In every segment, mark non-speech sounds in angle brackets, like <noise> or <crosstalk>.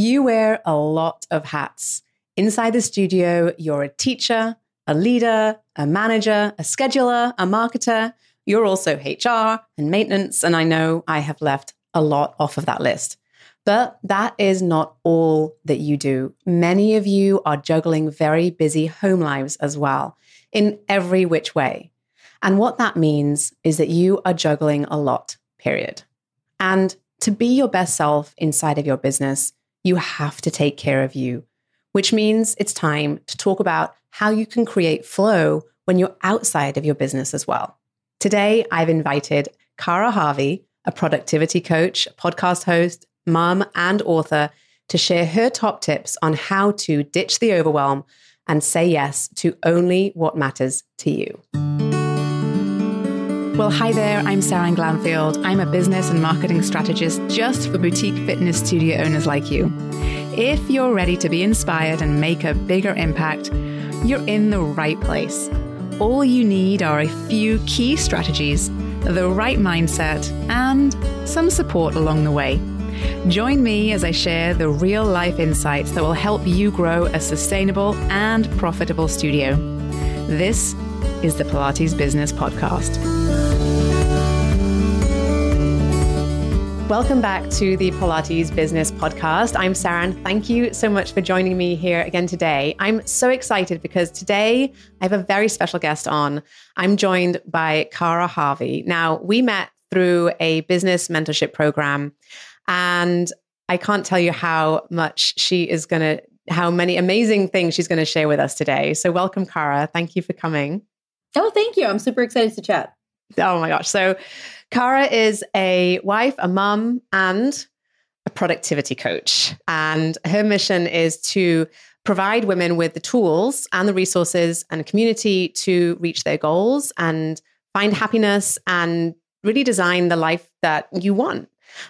You wear a lot of hats. Inside the studio, you're a teacher, a leader, a manager, a scheduler, a marketer. You're also HR and maintenance. And I know I have left a lot off of that list. But that is not all that you do. Many of you are juggling very busy home lives as well, in every which way. And what that means is that you are juggling a lot, period. And to be your best self inside of your business, you have to take care of you, which means it's time to talk about how you can create flow when you're outside of your business as well. Today, I've invited Cara Harvey, a productivity coach, podcast host, mom, and author, to share her top tips on how to ditch the overwhelm and say yes to only what matters to you. Well, hi there. I'm Sarah Glanfield. I'm a business and marketing strategist just for boutique fitness studio owners like you. If you're ready to be inspired and make a bigger impact, you're in the right place. All you need are a few key strategies, the right mindset, and some support along the way. Join me as I share the real life insights that will help you grow a sustainable and profitable studio. This is the Pilates Business Podcast. Welcome back to the Pilates Business Podcast. I'm Sarah, and thank you so much for joining me here again today. I'm so excited because today I have a very special guest on. I'm joined by Cara Harvey. Now, we met through a business mentorship program, and I can't tell you how much she is going to, how many amazing things she's going to share with us today. So, welcome, Cara. Thank you for coming. Oh, thank you. I'm super excited to chat. Oh my gosh. So, Cara is a wife, a mum, and a productivity coach. And her mission is to provide women with the tools and the resources and community to reach their goals and find happiness and really design the life that you want.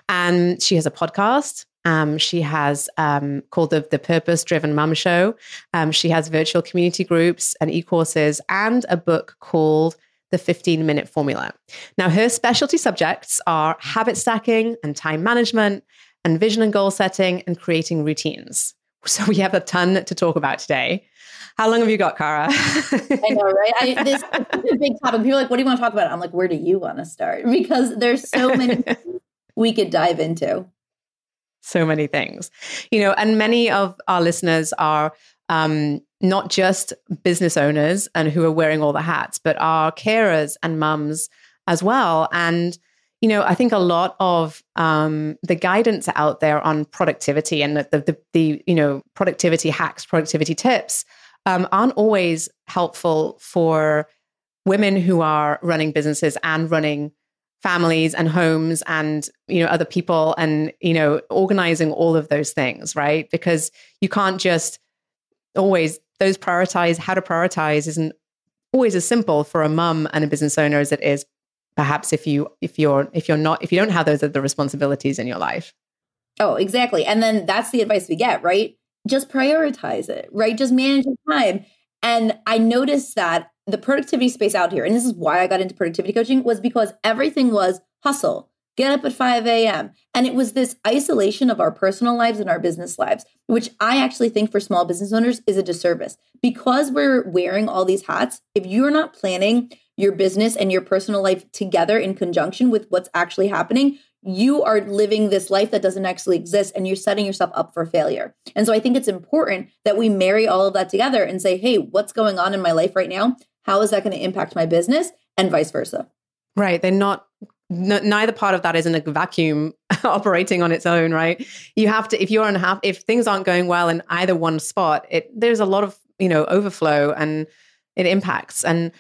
And she has a podcast. Um, she has um, called the, the Purpose Driven Mum Show. Um, she has virtual community groups and e courses and a book called The 15 Minute Formula. Now, her specialty subjects are habit stacking and time management, and vision and goal setting and creating routines. <laughs> So, we have a ton to talk about today. How long have you got, Cara? I know, right? I, this is a big topic. People are like, what do you want to talk about? I'm like, where do you want to start? Because there's so <laughs> many we could dive into so many things you know and many of our listeners are um, not just business owners and who are wearing all the hats but are carers and mums as well. And you know i think a lot of um, the guidance out there on productivity and the, the, the you know productivity hacks productivity tips um, aren't always helpful for women who are running businesses and running families and homes and you know other people and you know organizing all of those things right? Because you can't just always those prioritize how to prioritize isn't always as simple for a mum and a business owner as it is perhaps if you if you're if you're not if you don't have those other responsibilities in your life. Oh exactly. And then that's the advice we get right? Just prioritize it right? Just manage your time. And i noticed that the productivity space out here, and this is why I got into productivity coaching, was because everything was hustle, get up at 5 a.m. And it was this isolation of our personal lives and our business lives, which I actually think for small business owners is a disservice. Because we're wearing all these hats, if you're not planning your business and your personal life together in conjunction with what's actually happening, you are living this life that doesn't actually exist and you're setting yourself up for failure. And so I think it's important that we marry all of that together and say, hey, what's going on in my life right now? How is that going to impact my business and vice versa? Right. They're not, n- neither part of that is in a vacuum <laughs> operating on its own, right? You have to, if you're half, if things aren't going well in either one spot, it, there's a lot of, you know, overflow and it impacts. And,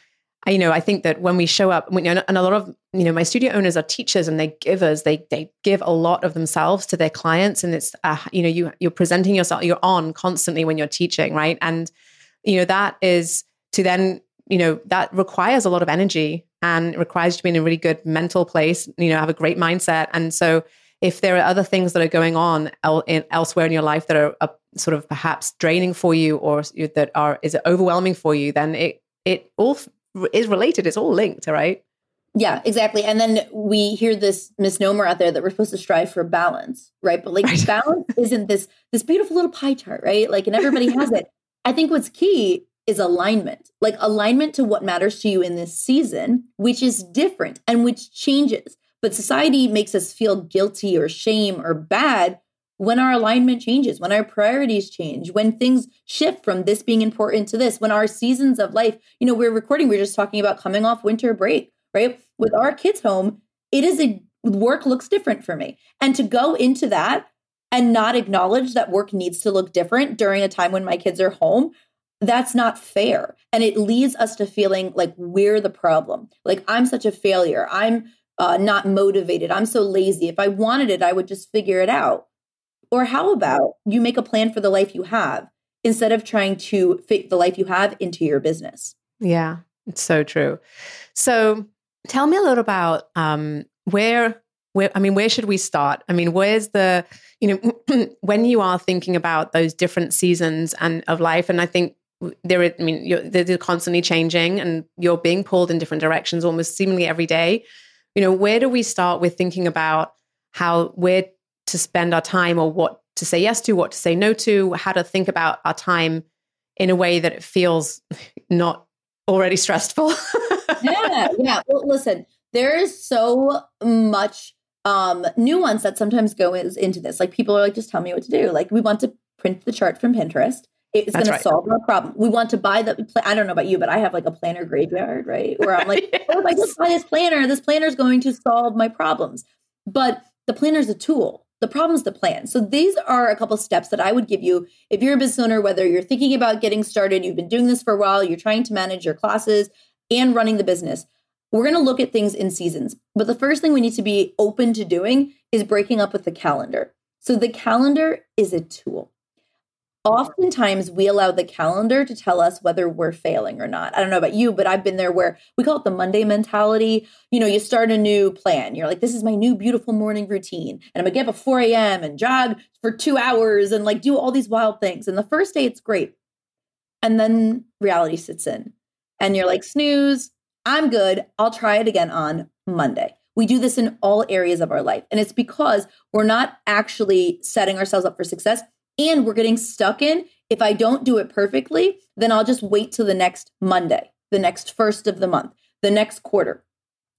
you know, I think that when we show up, you know, and a lot of, you know, my studio owners are teachers and they givers. They they give a lot of themselves to their clients, and it's, uh, you know, you you're presenting yourself, you're on constantly when you're teaching, right? And you know that is to then you know, that requires a lot of energy and requires you to be in a really good mental place, you know, have a great mindset. And so if there are other things that are going on el- in, elsewhere in your life that are, are, sort of perhaps draining for you or that are is overwhelming for you, then it it all is related. It's all linked, right? Yeah, exactly. And then we hear this misnomer out there that we're supposed to strive for balance, right? But like right. balance isn't this this beautiful little pie chart, right? Like and everybody has it. <laughs> I think what's key is alignment. Like alignment to what matters to you in this season, which is different and which changes. But society makes us feel guilty or shame or bad when our alignment changes, when our priorities change, when things shift from this being important to this, when our seasons of life, you know, we're recording, we're just talking about coming off winter break, right? With our kids home, it is a work looks different for me. And to go into that and not acknowledge that work needs to look different during a time when my kids are home, that's not fair. And it leads us to feeling like we're the problem. Like I'm such a failure. I'm uh, not motivated. I'm so lazy. If I wanted it, I would just figure it out. Or how about you make a plan for the life you have instead of trying to fit the life you have into your business? Yeah, it's so true. So tell me a little about um, where where I mean, where should we start? I mean, where's the you know <clears throat> when you are thinking about those different seasons and of life, and I think there I mean you're, they're constantly changing, and you're being pulled in different directions almost seemingly every day. You know, where do we start with thinking about how where to spend our time or what to say yes to, what to say no to, how to think about our time in a way that it feels <laughs> not already stressful. <laughs> yeah, yeah. Well, listen, there is so much um nuance that sometimes goes into this. Like people are like, just tell me what to do. Like we want to print the chart from Pinterest. It's going right. to solve our problem. We want to buy the. I don't know about you, but I have like a planner graveyard, right? Where I'm like, yes. <laughs> oh, if I just buy this planner, this planner is going to solve my problems. But the planner is a tool. The problem is the plan. So these are a couple steps that I would give you if you're a business owner, whether you're thinking about getting started, you've been doing this for a while, you're trying to manage your classes and running the business. We're going to look at things in seasons. But the first thing we need to be open to doing is breaking up with the calendar. So the calendar is a tool oftentimes we allow the calendar to tell us whether we're failing or not. I don't know about you, but I've been there where we call it the Monday mentality. You know, you start a new plan. You're like, this is my new beautiful morning routine. And I'm gonna get up at 4 a.m. and jog for two hours and like do all these wild things. And the first day it's great. And then reality sits in. And you're like, snooze, I'm good. I'll try it again on Monday. We do this in all areas of our life. And it's because we're not actually setting ourselves up for success and we're getting stuck in if I don't do it perfectly, then I'll just wait till the next Monday, the next first of the month, the next quarter.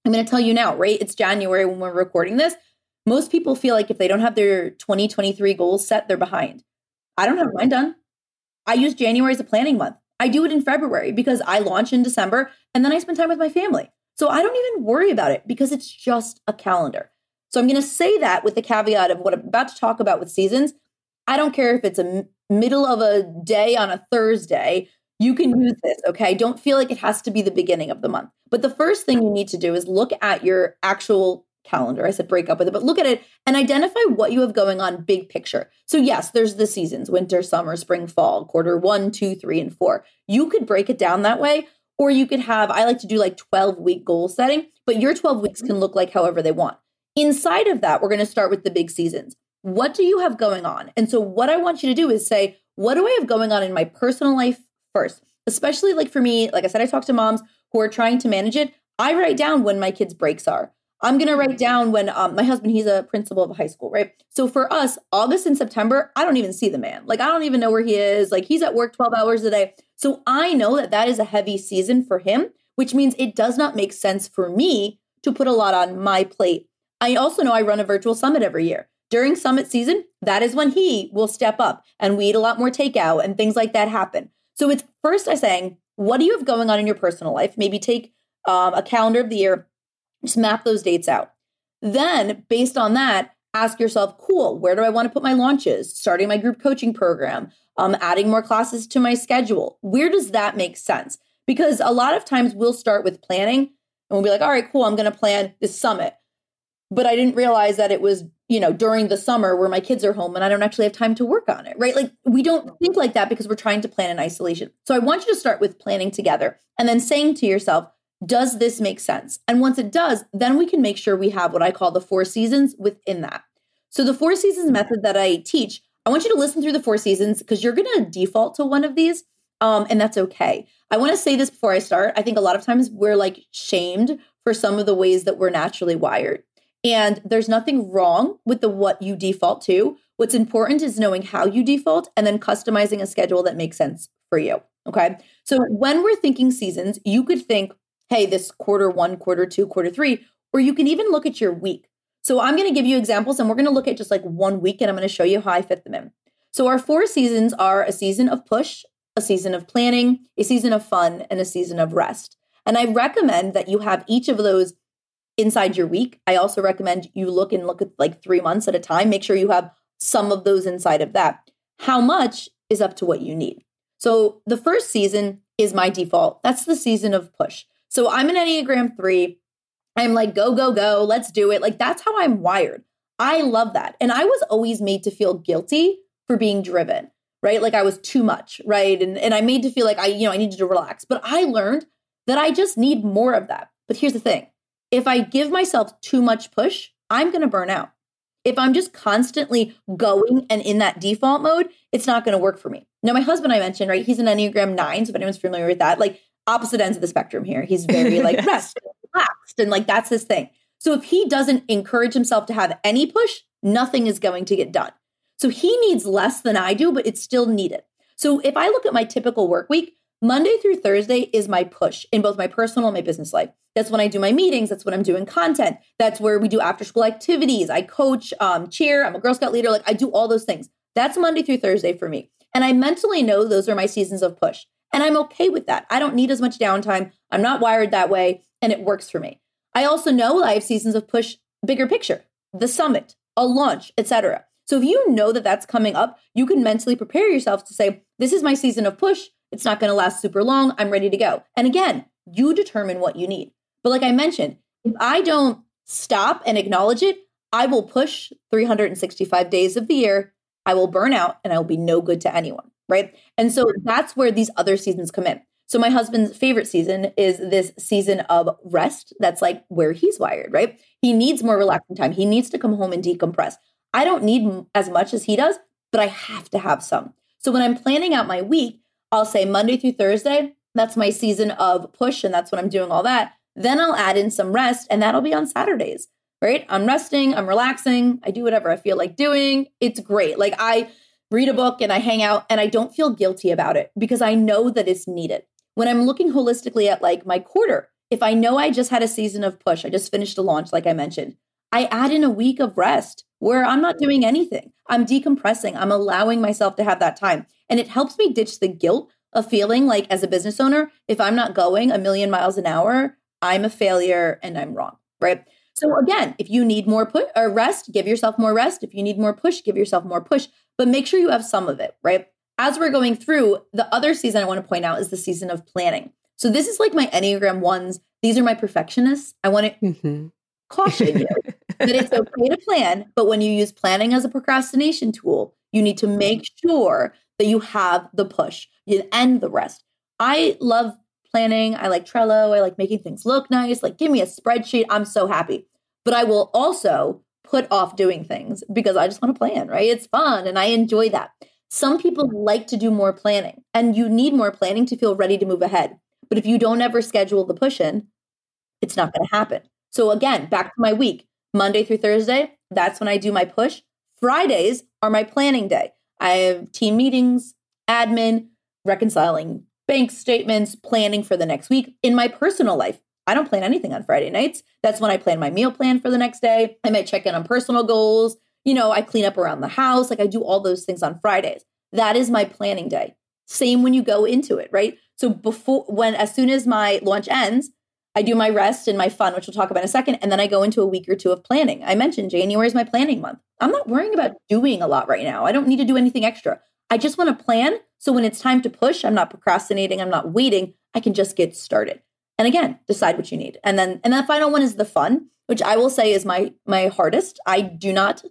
I'm going to tell you now, right? It's January when we're recording this. Most people feel like if they don't have their 2023 goals set, they're behind. I don't have mine done. I use January as a planning month. I do it in February because I launch in December and then I spend time with my family. So I don't even worry about it because it's just a calendar. So I'm going to say that with the caveat of what I'm about to talk about with seasons. I don't care if it's a middle of a day on a Thursday. You can use this, okay? Don't feel like it has to be the beginning of the month. But the first thing you need to do is look at your actual calendar. I said break up with it, but look at it and identify what you have going on big picture. So, yes, there's the seasons winter, summer, spring, fall, quarter one, two, three, and four. You could break it down that way, or you could have, I like to do like 12 week goal setting, but your 12 weeks mm-hmm. can look like however they want. Inside of that, we're going to start with the big seasons what do you have going on? And so, what I want you to do is say, what do I have going on in my personal life first? Especially like for me, like I said, I talk to moms who are trying to manage it. I write down when my kids' breaks are. I'm going to write down when um, my husband, he's a principal of a high school, right? So for us, August and September, I don't even see the man. Like, I don't even know where he is. Like, he's at work 12 hours a day. So I know that that is a heavy season for him, which means it does not make sense for me to put a lot on my plate. I also know I run a virtual summit every year during summit season, that is when he will step up and we eat a lot more takeout and things like that happen. So it's first I saying, what do you have going on in your personal life? Maybe take um, a calendar of the year, just map those dates out. Then, based on that, ask yourself, cool, where do I want to put my launches? Starting my group coaching program, um, adding more classes to my schedule. Where does that make sense? Because a lot of times we'll start with planning and we'll be like, all right, cool, I'm going to plan this summit. But I didn't realize that it was you know, during the summer where my kids are home and I don't actually have time to work on it, right? Like we don't think like that because we're trying to plan in isolation. So I want you to start with planning together and then saying to yourself, does this make sense? And once it does, then we can make sure we have what I call the four seasons within that. So the four seasons method that I teach, I want you to listen through the four seasons because you're going to default to one of these. Um, and that's okay. I want to say this before I start. I think a lot of times we're like shamed for some of the ways that we're naturally wired. And there's nothing wrong with the what you default to. What's important is knowing how you default and then customizing a schedule that makes sense for you. Okay. So when we're thinking seasons, you could think, hey, this quarter one, quarter two, quarter three, or you can even look at your week. So I'm going to give you examples and we're going to look at just like one week and I'm going to show you how I fit them in. So our four seasons are a season of push, a season of planning, a season of fun, and a season of rest. And I recommend that you have each of those inside your week. I also recommend you look and look at like three months at a time. Make sure you have some of those inside of that. How much is up to what you need. So the first season is my default. That's the season of push. So I'm an Enneagram 3. I'm like, go, go, go, let's do it. Like, that's how I'm wired. I love that. And I was always made to feel guilty for being driven, right? Like I was too much, right? And, and I made to feel like I, you know, I needed to relax. But I learned that I just need more of that. But here's the thing if I give myself too much push, I'm going to burn out. If I'm just constantly going and in that default mode, it's not going to work for me. Now, my husband, I mentioned, right? He's an Enneagram nine. So if anyone's familiar with that, like opposite ends of the spectrum here. He's very like <laughs> yes. rest, relaxed, and like that's his thing. So if he doesn't encourage himself to have any push, nothing is going to get done. So he needs less than I do, but it's still needed. So if I look at my typical work week, Monday through Thursday is my push in both my personal and my business life. That's when I do my meetings. That's when I'm doing content. That's where we do after school activities. I coach, um, cheer. I'm a Girl Scout leader. Like I do all those things. That's Monday through Thursday for me. And I mentally know those are my seasons of push. And I'm okay with that. I don't need as much downtime. I'm not wired that way. And it works for me. I also know I have seasons of push, bigger picture, the summit, a launch, etc. So if you know that that's coming up, you can mentally prepare yourself to say, this is my season of push. It's not going to last super long. I'm ready to go. And again, you determine what you need. But like I mentioned, if I don't stop and acknowledge it, I will push 365 days of the year. I will burn out and I will be no good to anyone. Right. And so that's where these other seasons come in. So my husband's favorite season is this season of rest. That's like where he's wired, right? He needs more relaxing time. He needs to come home and decompress. I don't need as much as he does, but I have to have some. So when I'm planning out my week, I'll say Monday through Thursday, that's my season of push, and that's when I'm doing all that. Then I'll add in some rest, and that'll be on Saturdays, right? I'm resting, I'm relaxing, I do whatever I feel like doing. It's great. Like I read a book and I hang out, and I don't feel guilty about it because I know that it's needed. When I'm looking holistically at like my quarter, if I know I just had a season of push, I just finished a launch, like I mentioned, I add in a week of rest where I'm not doing anything. I'm decompressing. I'm allowing myself to have that time. And it helps me ditch the guilt of feeling like, as a business owner, if I'm not going a million miles an hour, I'm a failure and I'm wrong. Right. So again, if you need more put or rest, give yourself more rest. If you need more push, give yourself more push, but make sure you have some of it. Right. As we're going through, the other season I want to point out is the season of planning. So this is like my Enneagram ones. These are my perfectionists. I want to mm-hmm. caution you <laughs> that it's okay to plan, but when you use planning as a procrastination tool, you need to make sure that you have the push and the rest. I love planning. I like Trello. I like making things look nice. Like, give me a spreadsheet. I'm so happy. But I will also put off doing things because I just want to plan, right? It's fun and I enjoy that. Some people like to do more planning and you need more planning to feel ready to move ahead. But if you don't ever schedule the push in, it's not going to happen. So, again, back to my week. Monday through Thursday, that's when I do my push. Fridays are my planning day. I have team meetings, admin, reconciling bank statements, planning for the next week. In my personal life, I don't plan anything on Friday nights. That's when I plan my meal plan for the next day. I might check in on personal goals. You know, I clean up around the house. Like I do all those things on Fridays. That is my planning day. Same when you go into it, right? So before, when, as soon as my launch ends, I do my rest and my fun, which we'll talk about in a second. And then I go into a week or two of planning. I mentioned January is my planning month. I'm not worrying about doing a lot right now. I don't need to do anything extra. I just want to plan. So when it's time to push, I'm not procrastinating. I'm not waiting. I can just get started. And again, decide what you need. And then, and the final one is the fun, which I will say is my, my hardest. I do not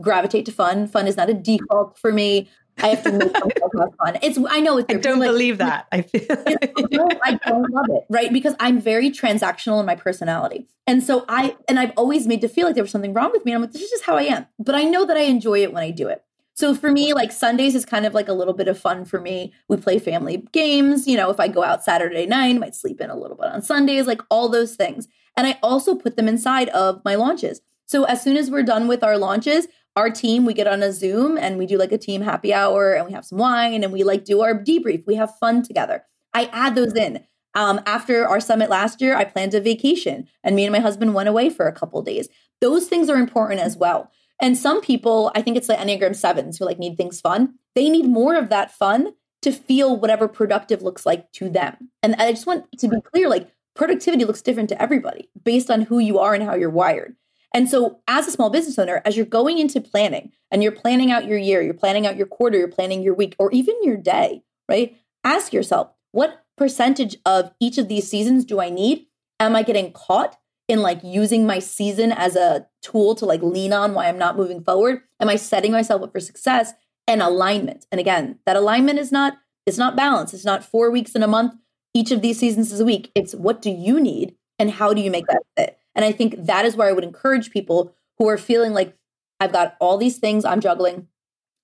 gravitate to fun. Fun is not a default for me. I have to make myself have fun. It's I know it's. I don't like, believe that. I feel I, don't, I don't love it, right? Because I'm very transactional in my personality, and so I and I've always made to feel like there was something wrong with me. And I'm like, this is just how I am. But I know that I enjoy it when I do it. So for me, like Sundays is kind of like a little bit of fun for me. We play family games. You know, if I go out Saturday night, I might sleep in a little bit on Sundays, like all those things. And I also put them inside of my launches. So as soon as we're done with our launches, our team, we get on a Zoom and we do like a team happy hour and we have some wine and we like do our debrief. We have fun together. I add those in. Um, after our summit last year, I planned a vacation and me and my husband went away for a couple days. Those things are important as well. And some people, I think it's the Enneagram sevens who like need things fun. They need more of that fun to feel whatever productive looks like to them. And I just want to be clear like productivity looks different to everybody based on who you are and how you're wired. And so, as a small business owner, as you're going into planning and you're planning out your year, you're planning out your quarter, you're planning your week, or even your day, right? Ask yourself, what percentage of each of these seasons do I need? Am I getting caught in like using my season as a tool to like lean on why I'm not moving forward? Am I setting myself up for success and alignment? And again, that alignment is not it's not balance. It's not 4 weeks in a month. Each of these seasons is a week. It's what do you need and how do you make that fit? And I think that is where I would encourage people who are feeling like I've got all these things I'm juggling.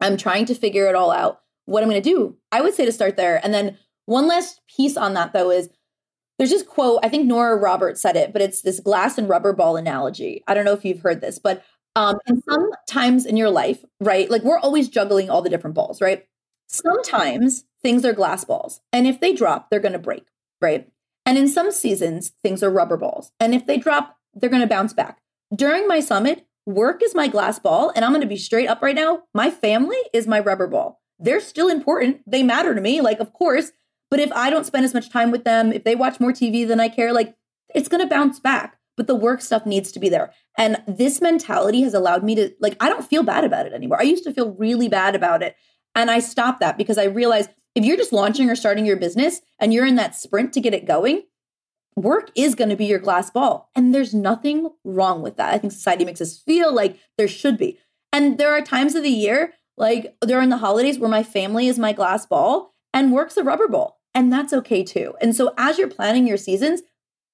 I'm trying to figure it all out. What I'm going to do? I would say to start there. And then one last piece on that though is there's this quote, I think Nora Roberts said it, but it's this glass and rubber ball analogy. I don't know if you've heard this, but um, and sometimes in your life, right? Like we're always juggling all the different balls, right? Sometimes things are glass balls, and if they drop, they're going to break, right? And in some seasons, things are rubber balls, and if they drop, they're going to bounce back. During my summit, work is my glass ball, and I'm going to be straight up right now. My family is my rubber ball. They're still important. They matter to me. Like, of course, but if I don't spend as much time with them, if they watch more TV than I care, like it's going to bounce back. But the work stuff needs to be there. And this mentality has allowed me to, like, I don't feel bad about it anymore. I used to feel really bad about it. And I stopped that because I realized if you're just launching or starting your business and you're in that sprint to get it going, work is going to be your glass ball. And there's nothing wrong with that. I think society makes us feel like there should be. And there are times of the year, like during the holidays, where my family is my glass ball and work's a rubber ball. And that's okay too. And so as you're planning your seasons,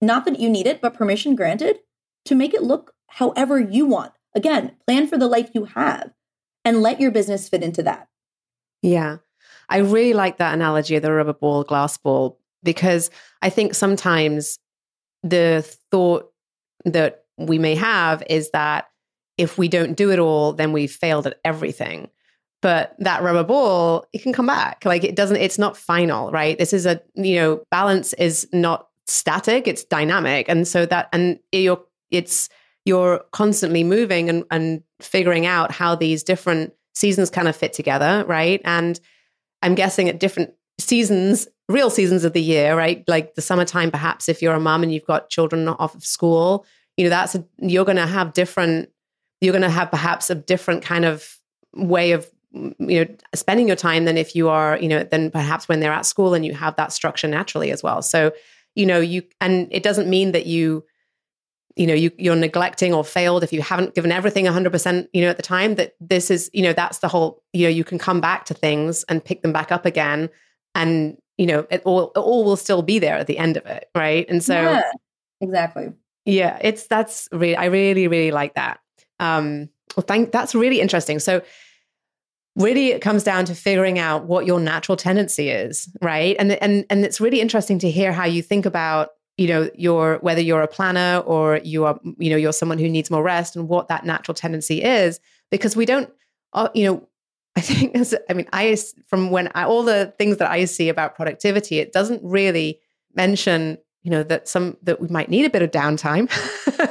not that you need it, but permission granted to make it look however you want. Again, plan for the life you have and let your business fit into that. Yeah. I really like that analogy of the rubber ball, glass ball, because I think sometimes the thought that we may have is that if we don't do it all, then we've failed at everything. But that rubber ball it can come back. Like it doesn't it's not final right? This is a you know balance is not static it's dynamic. And so that and you're it's you're constantly moving and and figuring out how these different seasons kind of fit together right? And i'm guessing at different seasons real seasons of the year right? Like the summertime perhaps if you're a mom and you've got children off of school you know that's a, you're going to have different you're going to have perhaps a different kind of way of mm, you know spending your time than if you are you know then perhaps when they're at school and you have that structure naturally as well. So you know you and it doesn't mean that you you know you you're neglecting or failed if you haven't given everything 100% you know at the time that this is you know that's the whole you know you can come back to things and pick them back up again and you know it all it all will still be there at the end of it right? And so yeah, exactly. Yeah it's that's really i really really like that. Um well thank that's really interesting. So really it comes down to figuring out what your natural tendency is right? And and and it's really interesting to hear how you think about you know your whether you're a planner or you are you know you're someone who needs more rest and what that natural tendency is because we don't uh, you know i think i mean i from when I, all the things that i see about productivity it doesn't really mention you know that some that we might need a bit of downtime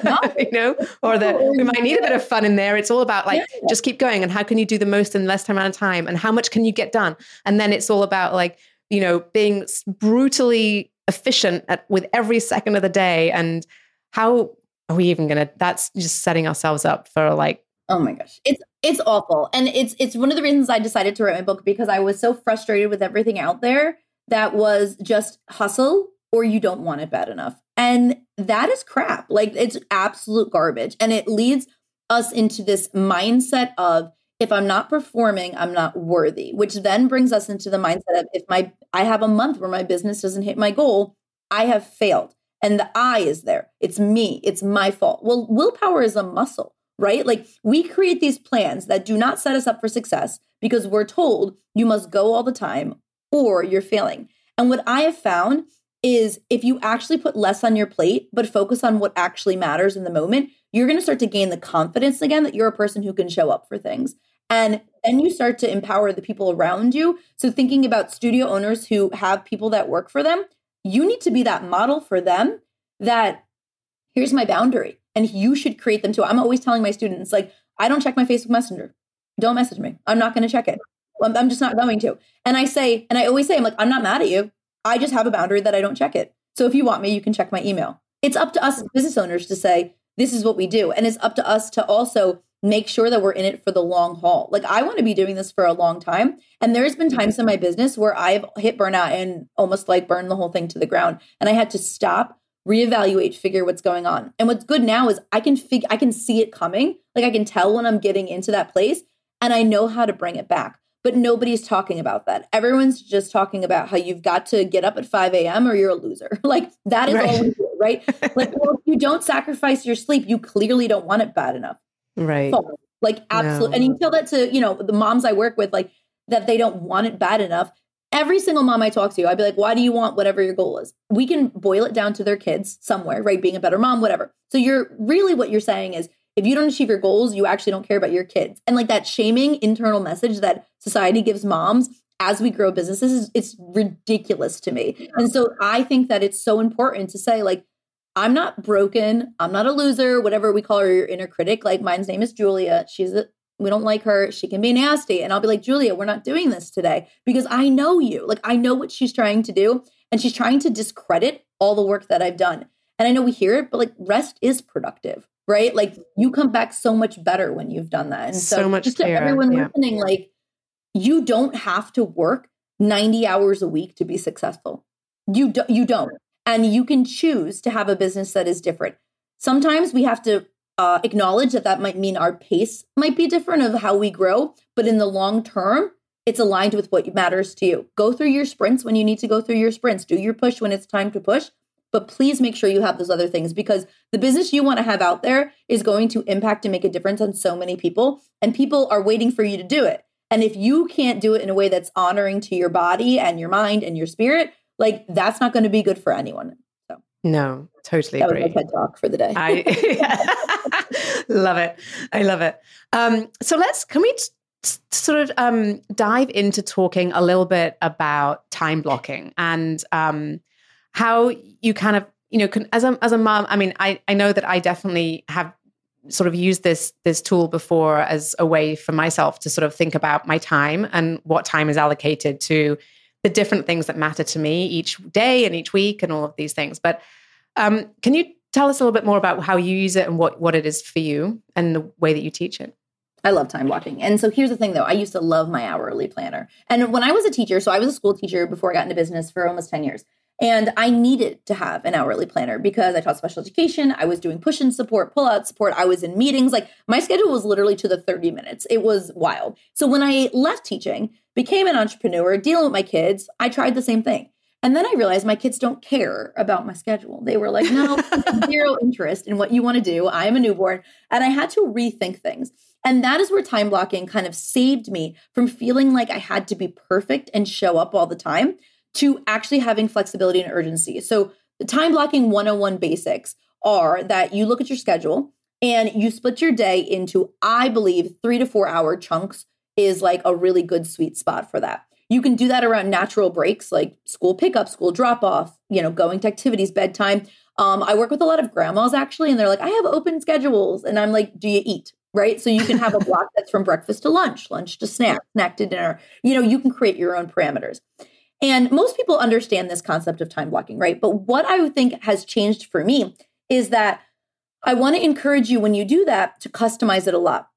no. <laughs> you know or that we might need a bit of fun in there it's all about like yeah. just keep going and how can you do the most in less amount of time and how much can you get done and then it's all about like you know being brutally efficient at, with every second of the day and how are we even gonna that's just setting ourselves up for like oh my gosh it's it's awful and it's it's one of the reasons i decided to write my book because i was so frustrated with everything out there that was just hustle or you don't want it bad enough. And that is crap. Like it's absolute garbage. And it leads us into this mindset of if I'm not performing, I'm not worthy, which then brings us into the mindset of if my I have a month where my business doesn't hit my goal, I have failed. And the I is there. It's me. It's my fault. Well, willpower is a muscle, right? Like we create these plans that do not set us up for success because we're told you must go all the time or you're failing. And what I have found is if you actually put less on your plate, but focus on what actually matters in the moment, you're going to start to gain the confidence again that you're a person who can show up for things. And then you start to empower the people around you. So, thinking about studio owners who have people that work for them, you need to be that model for them that here's my boundary. And you should create them too. I'm always telling my students, like, I don't check my Facebook Messenger. Don't message me. I'm not going to check it. I'm just not going to. And I say, and I always say, I'm like, I'm not mad at you. I just have a boundary that I don't check it. So if you want me, you can check my email. It's up to us as business owners to say, this is what we do. And it's up to us to also make sure that we're in it for the long haul. Like I want to be doing this for a long time. And there's been mm-hmm. times in my business where I've hit burnout and almost like burned the whole thing to the ground. And I had to stop, reevaluate, figure what's going on. And what's good now is I can figure I can see it coming. Like I can tell when I'm getting into that place and I know how to bring it back. But nobody's talking about that. Everyone's just talking about how you've got to get up at 5 a.m. or you're a loser. <laughs> Like that is right. all we do, right? like well, if you don't sacrifice your sleep, you clearly don't want it bad enough. Right. Like absolutely. No. And you tell that to, you know, the moms I work with, like that they don't want it bad enough. Every single mom I talk to, I'd be like, why do you want whatever your goal is? We can boil it down to their kids somewhere, right? Being a better mom, whatever. So you're really what you're saying is if you don't achieve your goals, you actually don't care about your kids. And like that shaming internal message that society gives moms as we grow businesses is it's ridiculous to me. And so I think that it's so important to say like I'm not broken, I'm not a loser, whatever we call her your inner critic. Like mine's name is Julia. She's a we don't like her. She can be nasty. And I'll be like, Julia, we're not doing this today because I know you. Like, I know what she's trying to do. And she's trying to discredit all the work that I've done. And I know we hear it, but like, rest is productive right? Like you come back so much better when you've done that. And so, so much just clearer. to everyone yeah. listening, like you don't have to work 90 hours a week to be successful. You do, you don't. And you can choose to have a business that is different. Sometimes we have to uh, acknowledge that that might mean our pace might be different of how we grow, but in the long term, it's aligned with what matters to you. Go through your sprints when you need to go through your sprints. Do your push when it's time to push, but please make sure you have those other things because the business you want to have out there is going to impact and make a difference on so many people and people are waiting for you to do it and if you can't do it in a way that's honoring to your body and your mind and your spirit like that's not going to be good for anyone no totally that agree was my TED talk for the day. I <laughs> <laughs> love it. I love it. Um, so let's can we t- sort of um, dive into talking a little bit about time blocking and um, how you kind of you know can, as a as a mom i mean i i know that i definitely have sort of used this this tool before as a way for myself to sort of think about my time and what time is allocated to the different things that matter to me each day and each week and all of these things. But um, can you tell us a little bit more about how you use it and what what it is for you and the way that you teach it I love time blocking. And so here's the thing though, I used to love my hourly planner. And when I was a teacher, so I was a school teacher before I got into business for almost 10 years. And I needed to have an hourly planner because I taught special education. I was doing push in support, pull out support. I was in meetings. Like my schedule was literally to the 30 minutes. It was wild. So when I left teaching, became an entrepreneur, dealing with my kids, I tried the same thing. And then I realized my kids don't care about my schedule. They were like, no, zero <laughs> interest in what you want to do. I am a newborn. And I had to rethink things. And that is where time blocking kind of saved me from feeling like I had to be perfect and show up all the time to actually having flexibility and urgency. So, the time blocking 101 basics are that you look at your schedule and you split your day into, I believe, three to four hour chunks is like a really good sweet spot for that. You can do that around natural breaks like school pickup, school drop off, you know, going to activities, bedtime. Um, I work with a lot of grandmas actually, and they're like, I have open schedules. And I'm like, do you eat? Right. So you can have a <laughs> block that's from breakfast to lunch, lunch to snack, snack to dinner. You know, you can create your own parameters. And most people understand this concept of time blocking, right? But what I think has changed for me is that I want to encourage you when you do that to customize it a lot.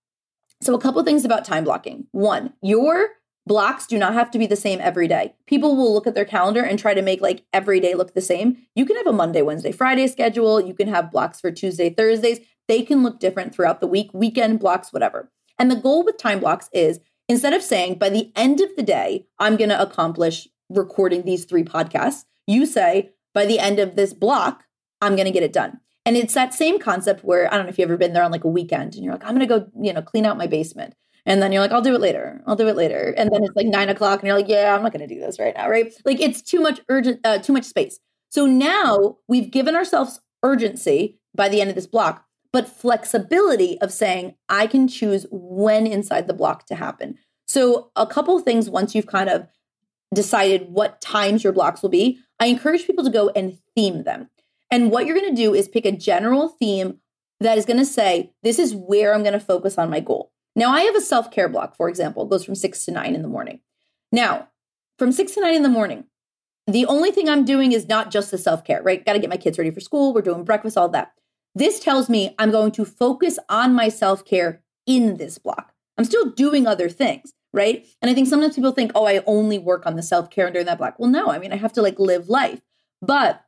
So, a couple things about time blocking. One, your blocks do not have to be the same every day. People will look at their calendar and try to make like every day look the same. You can have a Monday, Wednesday, Friday schedule. You can have blocks for Tuesday, Thursdays. They can look different throughout the week, weekend blocks, whatever. And the goal with time blocks is instead of saying by the end of the day, I'm going to accomplish recording these three podcasts, you say, by the end of this block, I'm going to get it done. And it's that same concept where I don't know if you've ever been there on like a weekend and you're like, I'm going to go, you know, clean out my basement. And then you're like, I'll do it later. I'll do it later. And then it's like nine o'clock and you're like, yeah, I'm not going to do this right now. Right. Like it's too much urgent, uh, too much space. So now we've given ourselves urgency by the end of this block, but flexibility of saying, I can choose when inside the block to happen. So, a couple things once you've kind of decided what times your blocks will be, I encourage people to go and theme them. And what you're going to do is pick a general theme that is going to say, this is where I'm going to focus on my goal. Now, I have a self care block, for example, it goes from six to nine in the morning. Now, from six to nine in the morning, the only thing I'm doing is not just the self care, right? Got to get my kids ready for school. We're doing breakfast, all that. This tells me I'm going to focus on my self care in this block. I'm still doing other things, right? And I think sometimes people think, oh, I only work on the self care during that block. Well, no, I mean, I have to like live life. But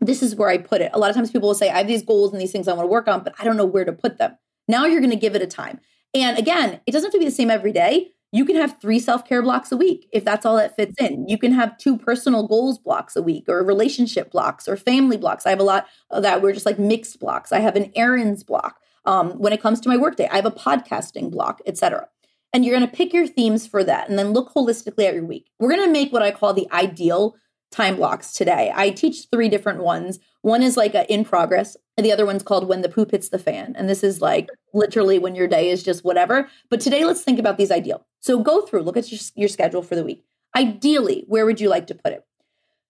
this is where I put it. A lot of times people will say, I have these goals and these things I want to work on, but I don't know where to put them. Now you're going to give it a time. And again, it doesn't have to be the same every day. You can have three self care blocks a week if that's all that fits in. You can have two personal goals blocks a week, or relationship blocks, or family blocks. I have a lot of that. We're just like mixed blocks. I have an errands block. Um, when it comes to my workday, I have a podcasting block, etc. And you're going to pick your themes for that, and then look holistically at your week. We're going to make what I call the ideal time blocks today. I teach three different ones. One is like a in progress, the other one's called when the poop hits the fan. And this is like literally when your day is just whatever. But today, let's think about these ideal. So go through, look at your, your schedule for the week. Ideally, where would you like to put it?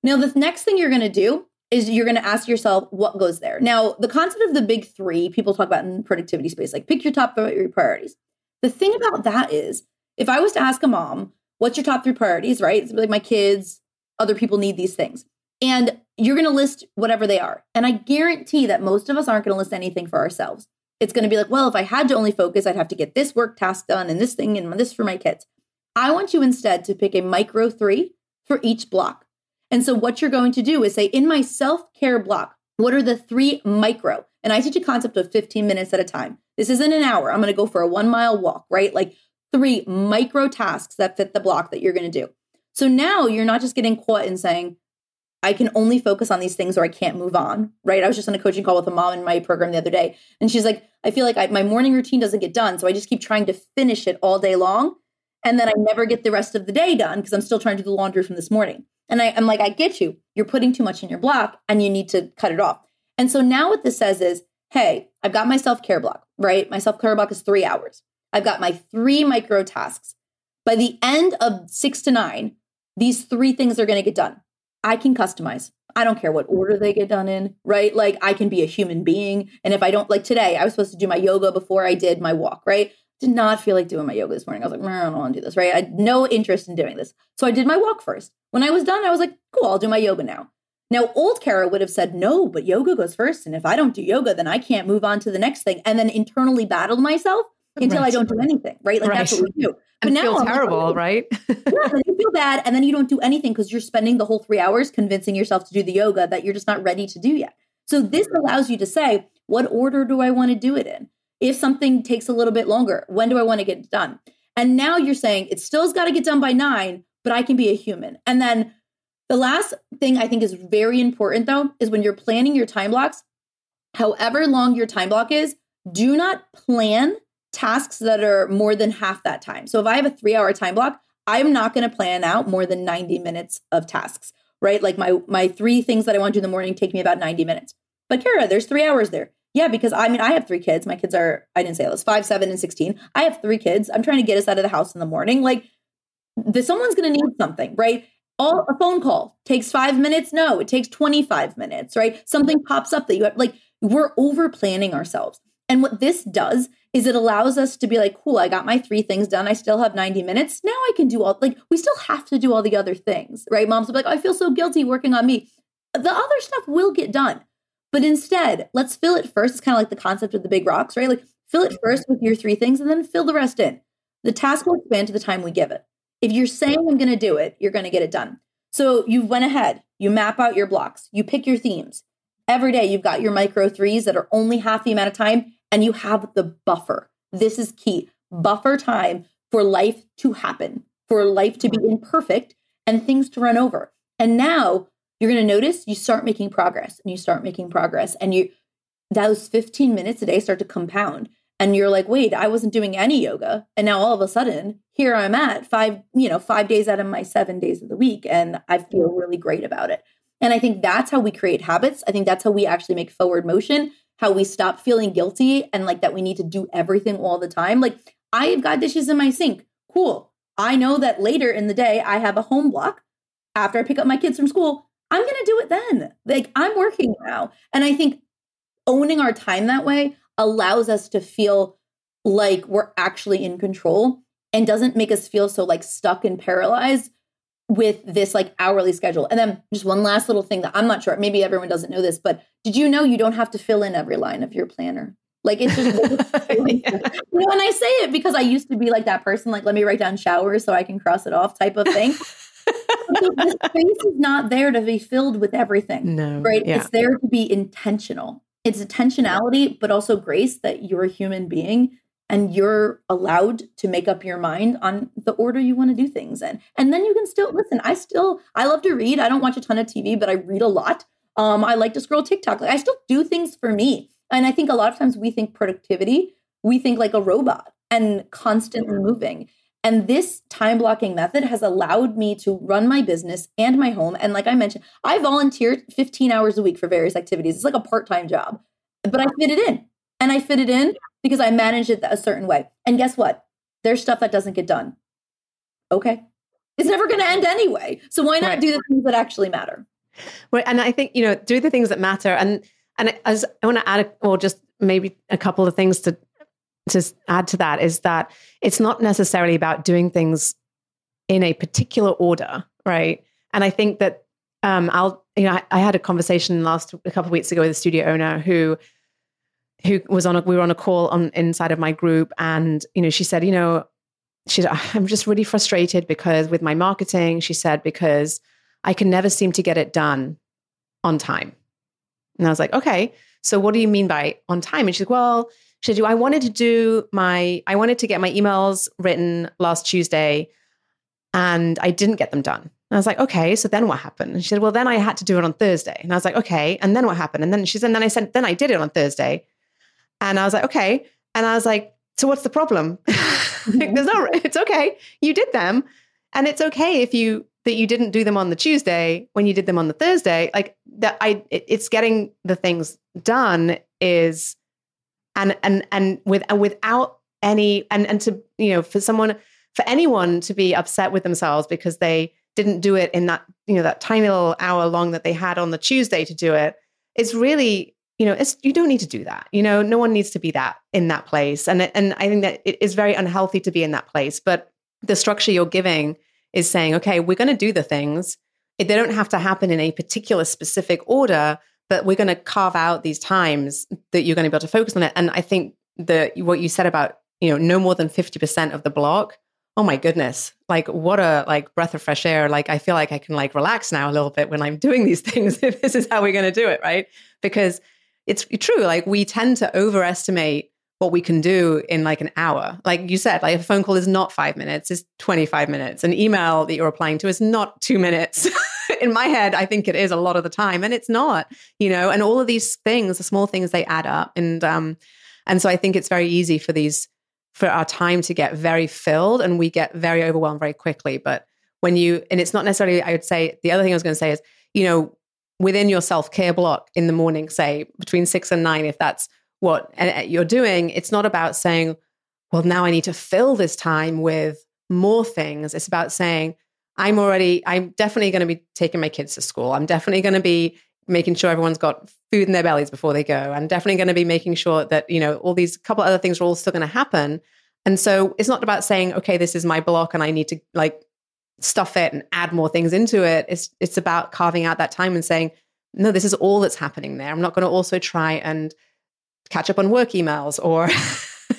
Now, the next thing you're going to do is you're going to ask yourself what goes there. Now, the concept of the big three people talk about in productivity space, like pick your top three priorities. The thing about that is, if I was to ask a mom, what's your top three priorities, right? It's like my kids, other people need these things. And you're going to list whatever they are. And I guarantee that most of us aren't going to list anything for ourselves. It's going to be like, well, if I had to only focus, I'd have to get this work task done and this thing and this for my kids. I want you instead to pick a micro three for each block. And so what you're going to do is say, in my self care block, what are the three micro? And I teach a concept of 15 minutes at a time. This isn't an hour. I'm going to go for a one mile walk, right? Like three micro tasks that fit the block that you're going to do. So now you're not just getting caught in saying, I can only focus on these things or I can't move on, right? I was just on a coaching call with a mom in my program the other day, and she's like, I feel like I, my morning routine doesn't get done. So I just keep trying to finish it all day long. And then I never get the rest of the day done because I'm still trying to do the laundry from this morning. And I, I'm like, I get you. You're putting too much in your block and you need to cut it off. And so now what this says is, hey, I've got my self care block, right? My self care block is three hours. I've got my three micro tasks. By the end of six to nine, these three things are going to get done. I can customize. I don't care what order they get done in, right? Like I can be a human being. And if I don't like today, I was supposed to do my yoga before I did my walk, right? Did not feel like doing my yoga this morning. I was like, I don't want to do this, right? I had no interest in doing this. So I did my walk first. When I was done, I was like, cool, I'll do my yoga now. Now, old Cara would have said, no, but yoga goes first. And if I don't do yoga, then I can't move on to the next thing. And then internally battle myself until right. I don't do anything, right? Like right. that's what we do. But and now feel terrible, like, right? <laughs> yeah, then you feel bad, and then you don't do anything because you're spending the whole three hours convincing yourself to do the yoga that you're just not ready to do yet. So this allows you to say, what order do I want to do it in? If something takes a little bit longer, when do I want to get it done? And now you're saying it still's got to get done by nine, but I can be a human. And then the last thing I think is very important though is when you're planning your time blocks, however long your time block is, do not plan tasks that are more than half that time. So if I have a three hour time block, I'm not going to plan out more than 90 minutes of tasks, right? Like my my three things that I want to do in the morning take me about 90 minutes. But Cara, there's three hours there. Yeah, because I mean, I have three kids. My kids are, I didn't say this, five, seven, and 16. I have three kids. I'm trying to get us out of the house in the morning. Like, the, someone's going to need something, right? All a phone call takes five minutes. No, it takes 25 minutes, right? Something pops up that you have, like, we're over planning ourselves. And what this does is it allows us to be like, cool, I got my three things done. I still have 90 minutes. Now I can do all, like, we still have to do all the other things, right? Moms will be like, oh, I feel so guilty working on me. The other stuff will get done. But instead, let's fill it first. It's kind of like the concept of the big rocks, right? Like, fill it first with your three things and then fill the rest in. The task will expand to the time we give it. If you're saying I'm going to do it, you're going to get it done. So you went ahead, you map out your blocks, you pick your themes. Every day you've got your micro threes that are only half the amount of time and you have the buffer. This is key buffer time for life to happen, for life to be imperfect and things to run over. And now you're going to notice you start making progress and you start making progress and you those 15 minutes a day start to compound and you're like wait i wasn't doing any yoga and now all of a sudden here i'm at five you know five days out of my seven days of the week and i feel really great about it And I think that's how we create habits. I think that's how we actually make forward motion, how we stop feeling guilty and like that we need to do everything all the time. Like, I've got dishes in my sink. Cool. I know that later in the day, I have a home block after I pick up my kids from school. I'm going to do it then. Like, I'm working now. And I think owning our time that way allows us to feel like we're actually in control and doesn't make us feel so like stuck and paralyzed with this like hourly schedule. And then just one last little thing that I'm not sure, maybe everyone doesn't know this, but did you know you don't have to fill in every line of your planner? Like it's just, <laughs> yeah. you know, and I say it because I used to be like that person, like, let me write down showers so I can cross it off type of thing. <laughs> the space is not there to be filled with everything. No. Right. Yeah. It's there to be intentional. It's intentionality, but also grace that you're a human being and you're allowed to make up your mind on the order you want to do things in. And then you can still listen. I still I love to read. I don't watch a ton of TV, but I read a lot. Um, I like to scroll TikTok. Like I still do things for me. And I think a lot of times we think productivity, we think like a robot and constantly moving. And this time blocking method has allowed me to run my business and my home. And like I mentioned, I volunteered 15 hours a week for various activities. It's like a part time job, but I fit it in. And I fit it in because I manage it a certain way. And guess what? There's stuff that doesn't get done. Okay. It's never going to end anyway. So why not right. do the things that actually matter? Right. And I think, you know, do the things that matter. And and as I want to add, or just maybe a couple of things to to add to that is that it's not necessarily about doing things in a particular order, right? And I think that um, I'll, you know, I, I, had a conversation last a couple of weeks ago with a studio owner who who was on a we were on a call on inside of my group, and you know, she said, you know, she I'm just really frustrated because with my marketing, she said because I can never seem to get it done on time. And I was like, okay, so what do you mean by on time? And she's like, well, she said, I wanted to do my, I wanted to get my emails written last Tuesday and I didn't get them done. And I was like, okay, so then what happened? And she said, well, then I had to do it on Thursday. And I was like, okay, and then what happened? And then she said, and then I said, then I did it on Thursday. And I was like, okay. And I was like, so what's the problem? <laughs> like, There's no, <laughs> <laughs> it's okay. You did them. And it's okay if you that you didn't do them on the Tuesday when you did them on the Thursday. Like that I it's getting the things done is and and and with and without any and and to you know for someone for anyone to be upset with themselves because they didn't do it in that you know that tiny little hour long that they had on the Tuesday to do it it's really you know it's you don't need to do that you know no one needs to be that in that place and and I think that it is very unhealthy to be in that place but the structure you're giving is saying, okay, we're going to do the things. They don't have to happen in a particular specific order, but we're going to carve out these times that you're going to be able to focus on it. And I think the what you said about, you know, no more than 50% of the block, oh my goodness, like what a like breath of fresh air. Like I feel like I can like relax now a little bit when I'm doing these <laughs> things if this is how we're going to do it, right? Because it's true, like we tend to overestimate what we can do in like an hour. Like you said, like a phone call is not five minutes, it's 25 minutes. An email that you're replying to is not two minutes. <laughs> in my head, I think it is a lot of the time, and it's not, you know, and all of these things, the small things, they add up. And, um, and so I think it's very easy for these, for our time to get very filled and we get very overwhelmed very quickly. But when you, and it's not necessarily, I would say, the other thing I was to say is, you know, within your self care block in the morning, say between six and nine, if that's what uh, uh, you're doing, it's not about saying, well, now I need to fill this time with more things. It's about saying, I'm already, I'm definitely going to be taking my kids to school. I'm definitely going to be making sure everyone's got food in their bellies before they go. I'm definitely going to be making sure that, you know, all these couple other things are all still going to happen. And so it's not about saying, okay, this is my block and I need to like stuff it and add more things into it. It's it's about carving out that time and saying, no, this is all that's happening there. I'm not going to also try and catch up on work emails or <laughs>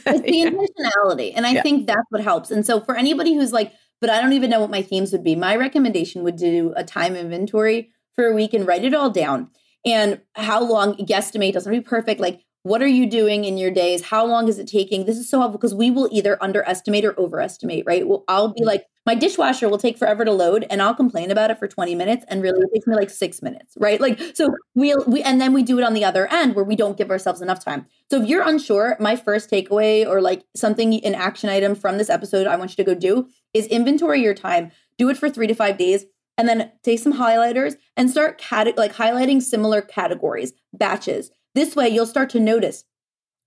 it's the intentionality and i yeah. think that's what helps and so for anybody who's like but i don't even know what my themes would be my recommendation would do a time inventory for a week and write it all down and how long guesstimate doesn't be perfect like what are you doing in your days? How long is it taking? This is so helpful because we will either underestimate or overestimate, right? Well, I'll be mm-hmm. like, my dishwasher will take forever to load and I'll complain about it for 20 minutes and really it takes me like six minutes, right? Like, so we'll, we, and then we do it on the other end where we don't give ourselves enough time. So if you're unsure, my first takeaway or like something, an action item from this episode I want you to go do is inventory your time. Do it for three to five days And then take some highlighters and start cat- like highlighting similar categories, batches. This way you'll start to notice,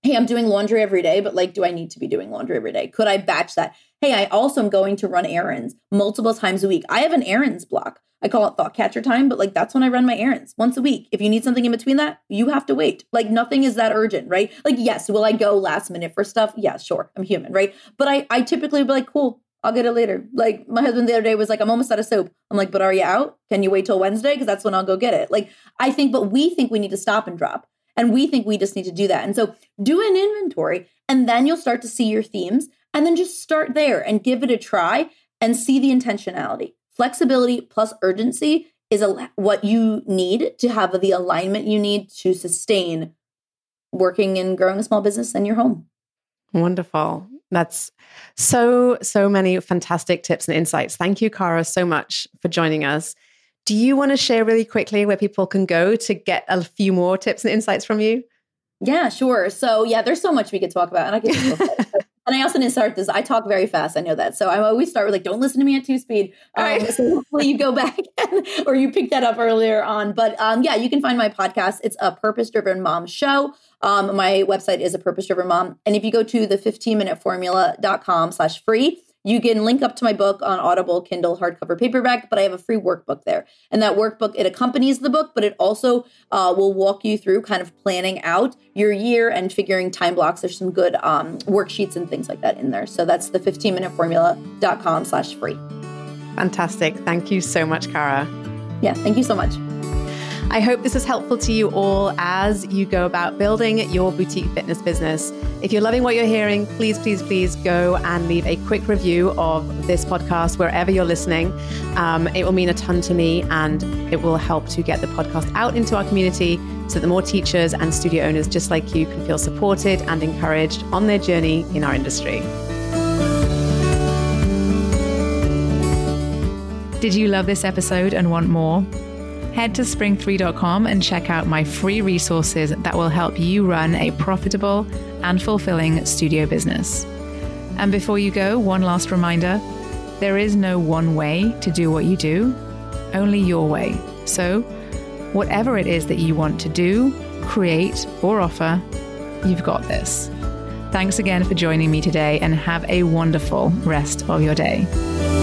hey, I'm doing laundry every day, but like, do I need to be doing laundry every day? Could I batch that? Hey, I also am going to run errands multiple times a week. I have an errands block. I call it thought catcher time, but like that's when I run my errands once a week. If you need something in between that, you have to wait. Like nothing is that urgent, right? Like, yes, will I go last minute for stuff? Yeah, sure. I'm human, right? But I, I typically be like, cool, I'll get it later. Like my husband the other day was like, I'm almost out of soap. I'm like, but are you out? Can you wait till Wednesday? Because that's when I'll go get it. Like I think, but we think we need to stop and drop. And we think we just need to do that. And so do an inventory and then you'll start to see your themes and then just start there and give it a try and see the intentionality. Flexibility plus urgency is a, what you need to have the alignment you need to sustain working and growing a small business in your home. Wonderful. That's so, so many fantastic tips and insights. Thank you, Cara, so much for joining us. Do you want to share really quickly where people can go to get a few more tips and insights from you? Yeah, sure. So, yeah, there's so much we could talk about, and I could <laughs> And I also didn't start this. I talk very fast. I know that. So I always start with like, don't listen to me at two speed. Um, right. So hopefully you go back <laughs> and, or you picked that up earlier on. But um, yeah, you can find my podcast. It's a purpose driven mom show. Um, my website is a purpose driven mom. And if you go to the 15 minute formula.com slash free, you can link up to my book on Audible, Kindle, hardcover, paperback, but I have a free workbook there. And that workbook, it accompanies the book, but it also uh, will walk you through kind of planning out your year and figuring time blocks. There's some good um, worksheets and things like that in there. So that's the 15minuteformula.com slash free. Fantastic. Thank you so much, Cara. Yeah, thank you so much. I hope this is helpful to you all as you go about building your boutique fitness business. If you're loving what you're hearing, please, please, please go and leave a quick review of this podcast wherever you're listening. Um, it will mean a ton to me and it will help to get the podcast out into our community so that more teachers and studio owners just like you can feel supported and encouraged on their journey in our industry. Did you love this episode and want more? Head to spring3.com and check out my free resources that will help you run a profitable and fulfilling studio business. And before you go, one last reminder there is no one way to do what you do, only your way. So, whatever it is that you want to do, create, or offer, you've got this. Thanks again for joining me today and have a wonderful rest of your day.